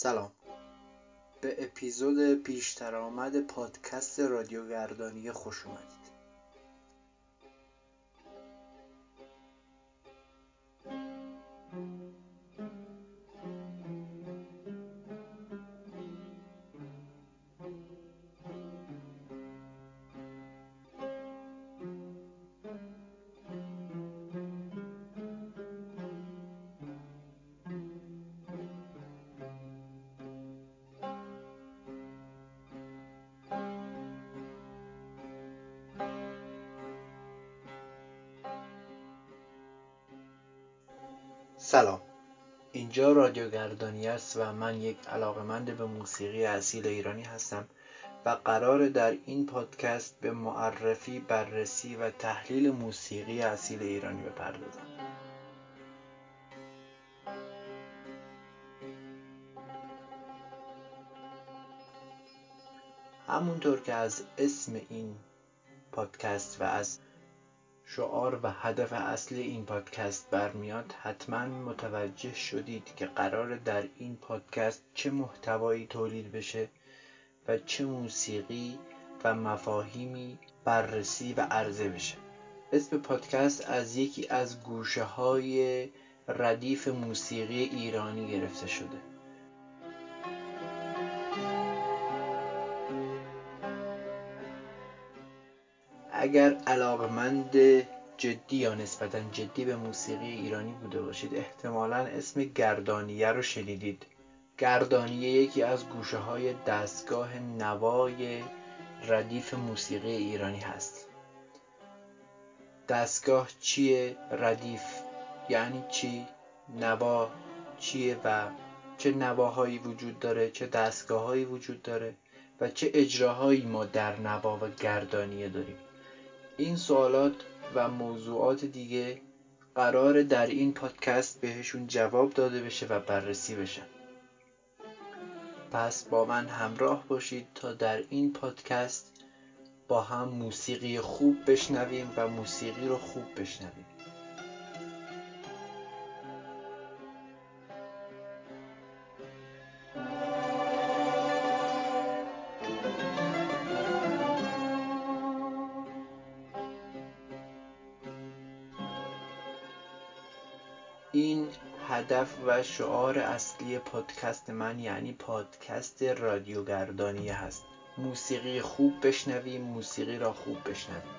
سلام. به اپیزود پیشتر آمد پادکست رادیوگردانی خوش اومدید. سلام. اینجا رادیو گردانی است و من یک علاقمند به موسیقی اصیل ایرانی هستم و قرار در این پادکست به معرفی بررسی و تحلیل موسیقی اصیل ایرانی بپردازم. همونطور که از اسم این پادکست و از شعار و هدف اصلی این پادکست برمیاد حتما متوجه شدید که قرار در این پادکست چه محتوایی تولید بشه و چه موسیقی و مفاهیمی بررسی و عرضه بشه. اسم پادکست از یکی از گوشه های ردیف موسیقی ایرانی گرفته شده. اگر علاقمند جدی یا نسبتا جدی به موسیقی ایرانی بوده باشید احتمالا اسم گردانیه رو شنیدید. گردانیه یکی از گوشه های دستگاه نوای ردیف موسیقی ایرانی هست. دستگاه چیه؟ ردیف یعنی چی؟ نوا چیه و چه نواهایی وجود داره؟ چه دستگاههایی وجود داره؟ و چه اجراهایی ما در نوا و گردانیه داریم؟ این سوالات و موضوعات دیگه قرار در این پادکست بهشون جواب داده بشه و بررسی بشن پس با من همراه باشید تا در این پادکست با هم موسیقی خوب بشنویم و موسیقی رو خوب بشنویم. هدف و شعار اصلی پادکست من یعنی پادکست رادیوگردانی هست. موسیقی خوب بشنویم موسیقی را خوب بشنویم.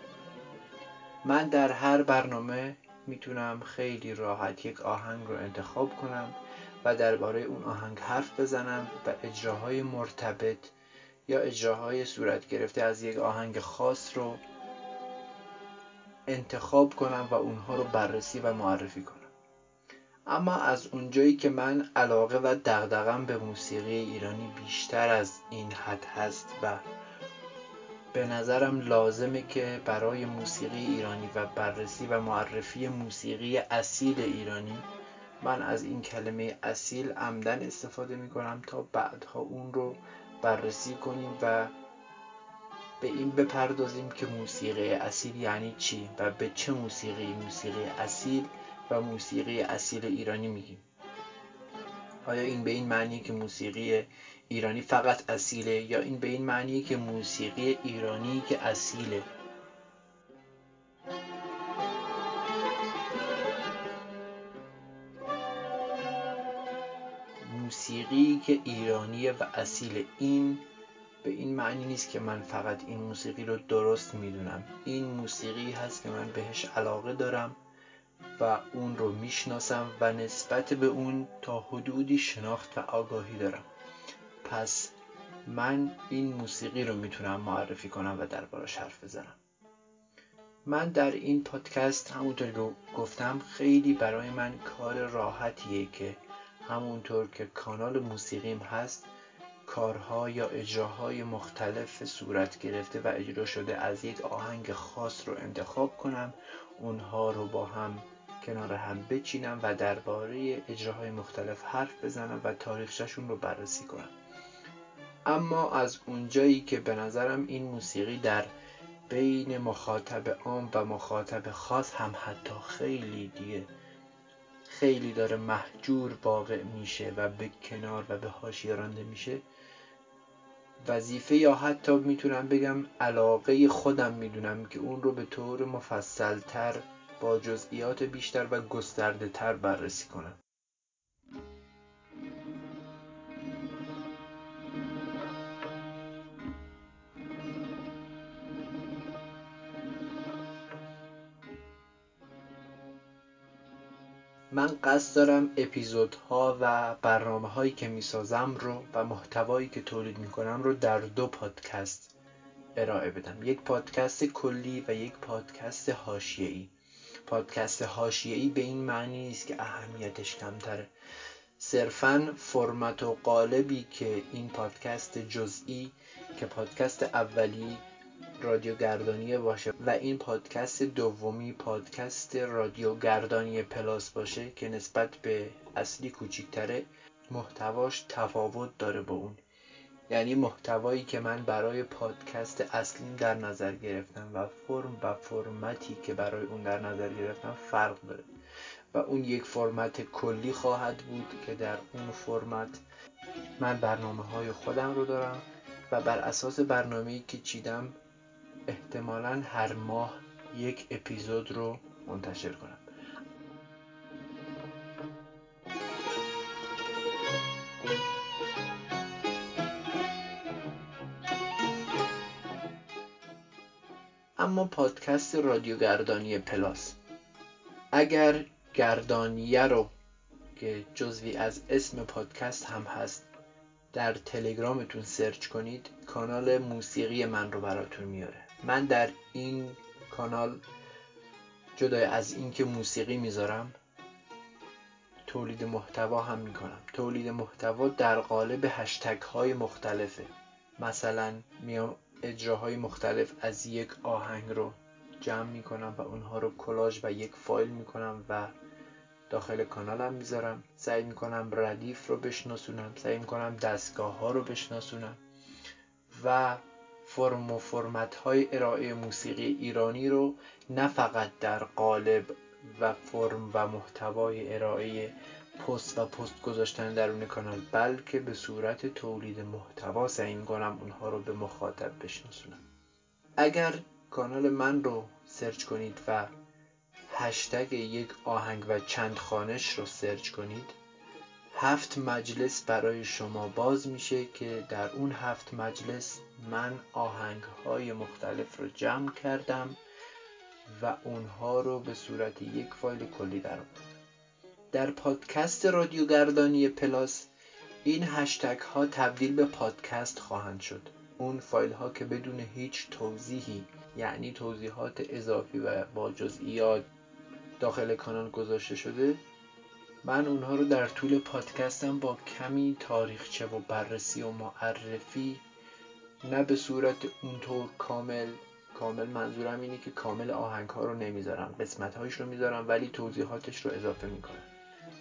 من در هر برنامه می‌تونم خیلی راحت یک آهنگ رو انتخاب کنم و درباره اون آهنگ حرف بزنم و اجراهای مرتبط یا اجراهای صورت گرفته از یک آهنگ خاص رو انتخاب کنم و اونها رو بررسی و معرفی کنم. اما از اونجایی که من علاقه و دغدغم به موسیقی ایرانی بیشتر از این حد هست و به نظرم لازمه که برای موسیقی ایرانی و بررسی و معرفی موسیقی اصیل ایرانی من از این کلمه اصیل عمدن استفاده می کنم تا بعدها اون رو بررسی کنیم و به این بپردازیم که موسیقی اصیل یعنی چی و به چه موسیقی موسیقی اصیل و موسیقی اصیل ایرانی میگیم. آیا این به این معنی که موسیقی ایرانی فقط اصیله یا این به این معنی که موسیقی ایرانی که اصیله؟ موسیقی که ایرانی و اصیل این به این معنی نیست که من فقط این موسیقی رو درست می‌دونم. این موسیقی هست که من بهش علاقه دارم. و اون رو می‌شناسم و نسبت به اون تا حدودی شناخت و آگاهی دارم. پس من این موسیقی رو می‌تونم معرفی کنم و دربارش حرف بزنم. من در این پادکست همونطور که گفتم خیلی برای من کار راحتیه که همونطور که کانال موسیقیم هست کارها یا اجراهای مختلف صورت گرفته و اجرا شده از یک آهنگ خاص رو انتخاب کنم اونها رو با هم کنار هم بچینم و درباره اجراهای مختلف حرف بزنم و تاریخششون رو بررسی کنم. اما از اونجایی که به نظرم این موسیقی در بین مخاطب عام و مخاطب خاص هم حتی خیلی دیگه خیلی داره محجور واقع میشه و به کنار و به حاشیه رانده میشه وظیفه یا حتی می‌تونم بگم علاقه خودم می‌دونم که اون رو به طور مفصلتر با جزئیات بیشتر و گسترده تر بررسی کنم. من قصد دارم اپیزودها و برنامه هایی که می‌سازم رو و محتوایی که تولید می‌کنم رو در دو پادکست ارائه بدم. یک پادکست کلی و یک پادکست حاشیه‌ای. پادکست حاشیه‌ای به این معنی نیست که اهمیتش کمتره. صرفا فرمت و قالبی که این پادکست جزئی که پادکست اولی رادیو گردانی باشه و این پادکست دومی پادکست رادیو گردانی پلاس باشه که نسبت به اصلی کوچیکتره محتواش تفاوت داره با اون. یعنی محتوایی که من برای پادکست اصلیم در نظر گرفتم و فرم و فرمتی که برای اون در نظر گرفتم فرق داره. و اون یک فرمت کلی خواهد بود که در اون فرمت من برنامه های خودم رو دارم و بر اساس برنامه‌ای که چیدم احتمالا هر ماه یک اپیزود رو منتشر کنم. اما پادکست رادیو گردانی پلاس. اگر گردانیه رو که جزوی از اسم پادکست هم هست در تلگرامتون سرچ کنید کانال موسیقی من رو براتون میاره. من در این کانال جدای از اینکه موسیقی می‌ذارم تولید محتوا هم می‌کنم. تولید محتوا در قالب هشتگ های مختلفه. مثلا میام اجراهای مختلف از یک آهنگ رو جمع می‌کنم و اونها رو کلاژ و یک فایل می‌کنم و داخل کانالم می‌ذارم. سعی می‌کنم ردیف رو بشناسونم سعی می‌کنم دستگاه ها رو بشناسونم و فرم و فرمت های ارائه موسیقی ایرانی رو نه فقط در قالب و فرم و محتوای ارائه پست و پست گذاشتن درون کانال بلکه به صورت تولید محتوا سعی می‌کنم اونها رو به مخاطب بشناسونم. اگر کانال من رو سرچ کنید و هشتگ یک آهنگ و چند خانش رو سرچ کنید هفت مجلس برای شما باز میشه که در اون هفت مجلس من آهنگ های مختلف رو جمع کردم و اونها رو به صورت یک فایل کلی در در پادکست رادیو گردانی پلاس این هشتگ ها تبدیل به پادکست خواهند شد. اون فایل ها که بدون هیچ توضیحی یعنی توضیحات اضافی و با جزئیات داخل کانال گذاشته شده من اونها رو در طول پادکستم با کمی تاریخچه و بررسی و معرفی نه به صورت اونطور کامل کامل منظورم اینه که کامل آهنگ ها رو نمی‌ذارم قسمت هایش رو می‌ذارم ولی توضیحاتش رو اضافه می‌کنم.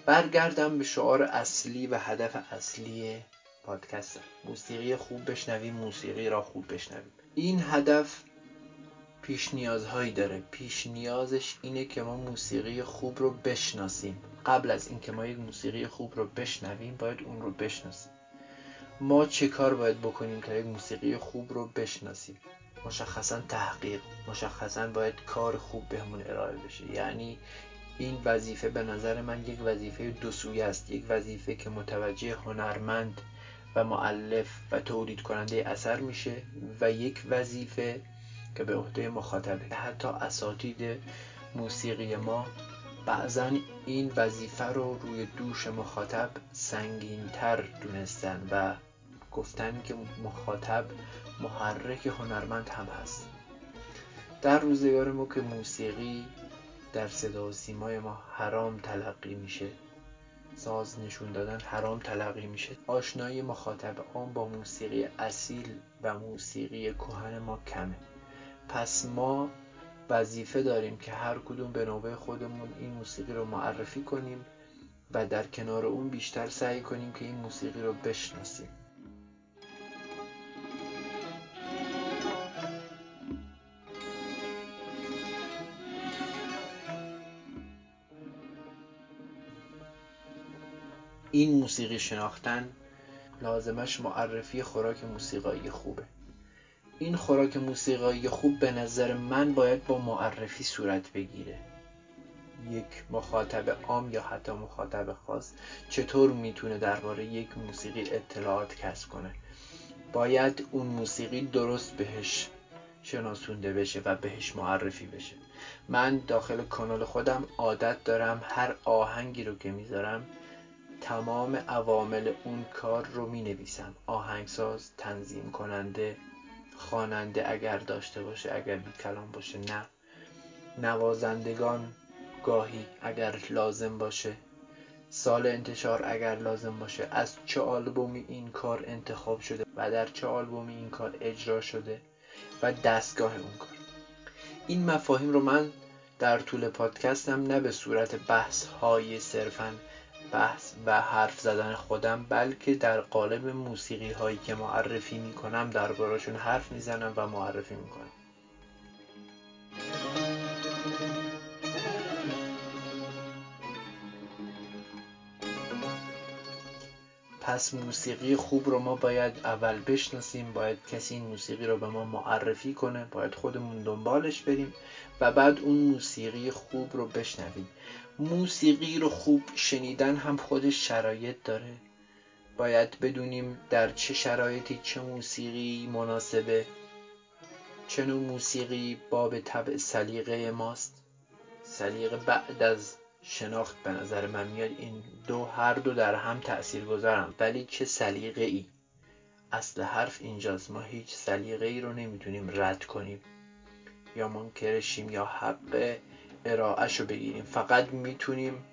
برگردم به شعار اصلی و هدف اصلی پادکست موسیقی خوب بشنویم موسیقی را خوب بشنویم. این هدف پیش نیازهایی داره. پیش نیازش اینه که ما موسیقی خوب رو بشناسیم. قبل از اینکه ما یک موسیقی خوب رو بشنویم باید اون رو بشناسیم. ما چه کار باید بکنیم تا یک موسیقی خوب رو بشناسیم؟ مشخصا تحقیق. مشخصا باید کار خوب بهمون ارائه بشه. یعنی این وظیفه به نظر من یک وظیفه دو سویه است. یک وظیفه که متوجه هنرمند و معلف و تولید کننده اثر میشه و یک وظیفه که به عهده مخاطبه. حتی اساتید موسیقی ما بعضا این وظیفه رو روی دوش مخاطب سنگینتر دونستن و گفتن که مخاطب محرک هنرمند هم هست. در روزگار ما که موسیقی در صدا و سیمای ما حرام تلقی میشه ساز نشون دادن حرام تلقی میشه آشنایی مخاطب آن با موسیقی اصیل و موسیقی کهن ما کمه. پس ما وظیفه داریم که هر کدوم به نوبه خودمون این موسیقی رو معرفی کنیم و در کنار اون بیشتر سعی کنیم که این موسیقی رو بشناسیم. این موسیقی شناختن لازمش معرفی خوراک موسیقایی خوبه. این خوراک موسیقایی خوب به نظر من باید با معرفی صورت بگیره. یک مخاطب عام یا حتی مخاطب خاص چطور می‌تونه درباره یک موسیقی اطلاعات کسب کنه؟ باید اون موسیقی درست بهش شناسونده بشه و بهش معرفی بشه. من داخل کانال خودم عادت دارم هر آهنگی رو که می‌ذارم تمام عوامل اون کار رو می نویسم آهنگساز تنظیم کننده خواننده اگر داشته باشه اگر بی کلام باشه نه. نوازندگان گاهی اگر لازم باشه سال انتشار اگر لازم باشه از چه آلبومی این کار انتخاب شده و در چه آلبومی این کار اجرا شده و دستگاه اون کار. این مفاهیم رو من در طول پادکستم نه به صورت بحث های صرفا بحث و حرف زدن خودم بلکه در قالب موسیقی هایی که معرفی می کنم دربارشون حرف می‌زنم و معرفی می پس موسیقی خوب رو ما باید اول بشناسیم باید کسی این موسیقی رو به ما معرفی کنه باید خودمون دنبالش بریم و بعد اون موسیقی خوب رو بشنویم. موسیقی رو خوب شنیدن هم خودش شرایط داره. باید بدونیم در چه شرایطی چه موسیقی مناسبه چه نوع موسیقی باب طبع سلیقه ماست. سلیقه بعد از شناخت به نظر من میاد این دو هر دو در هم تأثیر گذارم ولی چه سلیقه ای؟ اصل حرف اینجاست. ما هیچ سلیقه ای رو نمی‌تونیم رد کنیم. یا منکرشیم یا حق ارائهش رو بگیریم. فقط می‌تونیم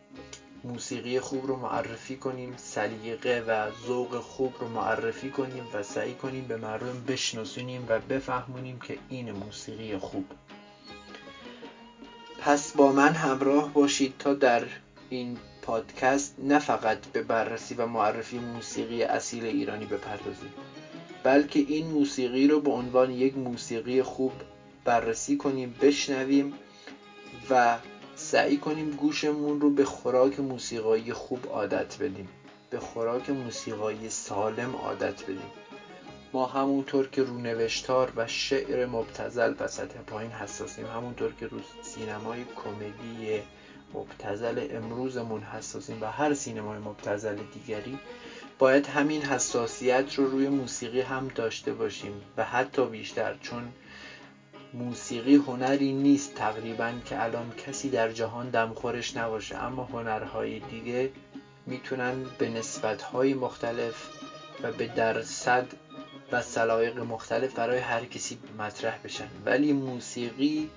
موسیقی خوب رو معرفی کنیم سلیقه و ذوق خوب رو معرفی کنیم و سعی کنیم به مردم بشناسونیم و بفهمونیم که این موسیقی خوب. پس با من همراه باشید تا در این پادکست نه فقط به بررسی و معرفی موسیقی اصیل ایرانی بپردازیم بلکه این موسیقی رو به عنوان یک موسیقی خوب بررسی کنیم بشنویم و سعی کنیم گوشمون رو به خوراک موسیقایی خوب عادت بدیم به خوراک موسیقایی سالم عادت بدیم. ما همونطور که رو نوشتار و شعر مبتزل و سطح پایین حساسیم همونطور که رو سینمای کمدی مبتزل امروزمون حساسیم و هر سینمای مبتزل دیگری باید همین حساسیت رو روی موسیقی هم داشته باشیم و حتی بیشتر چون موسیقی هنری نیست تقریبا که الان کسی در جهان دمخورش نباشه اما هنرهای دیگه می‌تونن به نسبتهای مختلف و به درصد و سلایق مختلف برای هر کسی مطرح بشن. ولی موسیقی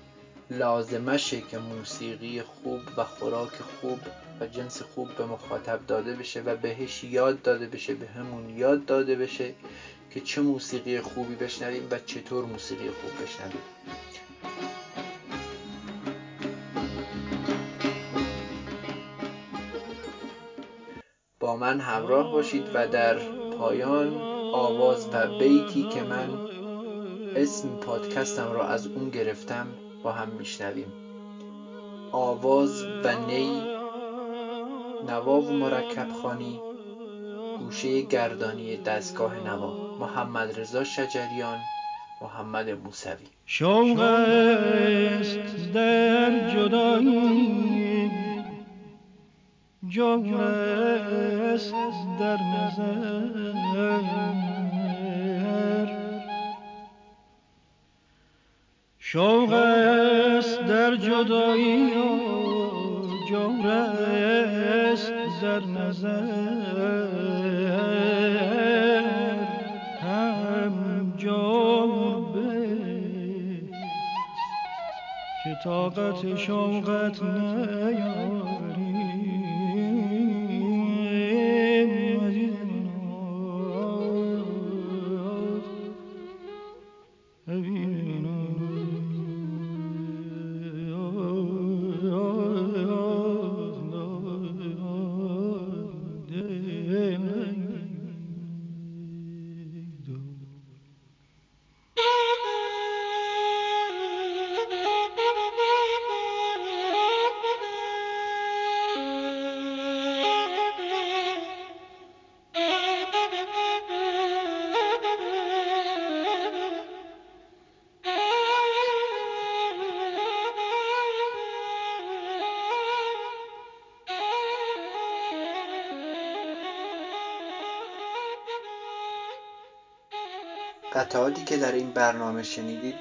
لازمشه که موسیقی خوب و خوراک خوب و جنس خوب به مخاطب داده بشه و بهش یاد داده بشه به همون یاد داده بشه که چه موسیقی خوبی بشنویم و چطور موسیقی خوب بشنویم. با من همراه باشید و در پایان آواز و بیتی که من اسم پادکستم را از اون گرفتم با هم میشنویم. آواز و نی نوا و مرکب خانی گوشه گردانی دستگاه نوا. محمد رضا شجریان محمد موسوی. شوق است در جدایی. جان است در نظر. شوق در جدایی جور است در نظر. هم به که طاقت شوقت نیاری قطعاتی که در این برنامه شنیدید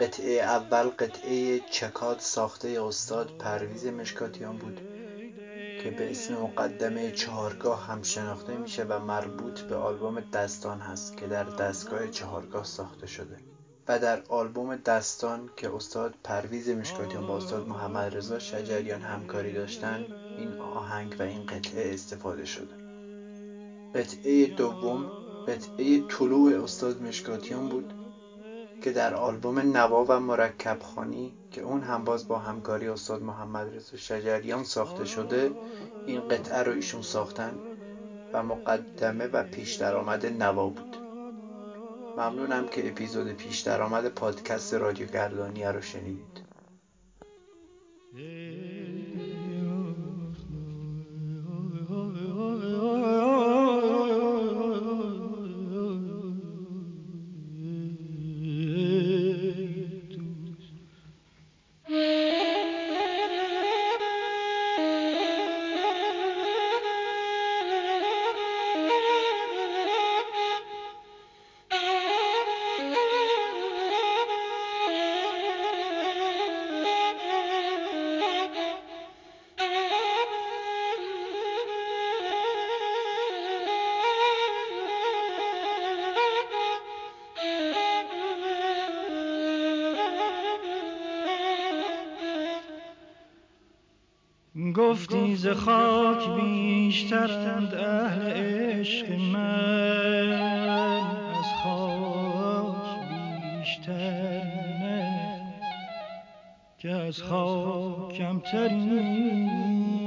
قطعه اول قطعه چکاد ساخته استاد پرویز مشکاتیان بود که به اسم مقدمه چهارگاه هم شناخته میشه و مربوط به آلبوم دستان هست که در دستگاه چهارگاه ساخته شده و در آلبوم دستان که استاد پرویز مشکاتیان با استاد محمد رضا شجریان همکاری داشتن این آهنگ و این قطعه استفاده شده. قطعه دوم قطعه طلوع استاد مشکاتیان بود که در آلبوم نوا و مرکب خانی که اون هم باز با همکاری استاد محمد رضا شجریان ساخته شده این قطعه رو ایشون ساختن و مقدمه و پیش درآمد نوا بود. ممنونم که اپیزود پیش درآمد پادکست رادیو گردانیه رو شنیدید. ز خاک بیشترند اهل عشق من. از خاک بیشتر نه. که از خاک کمترین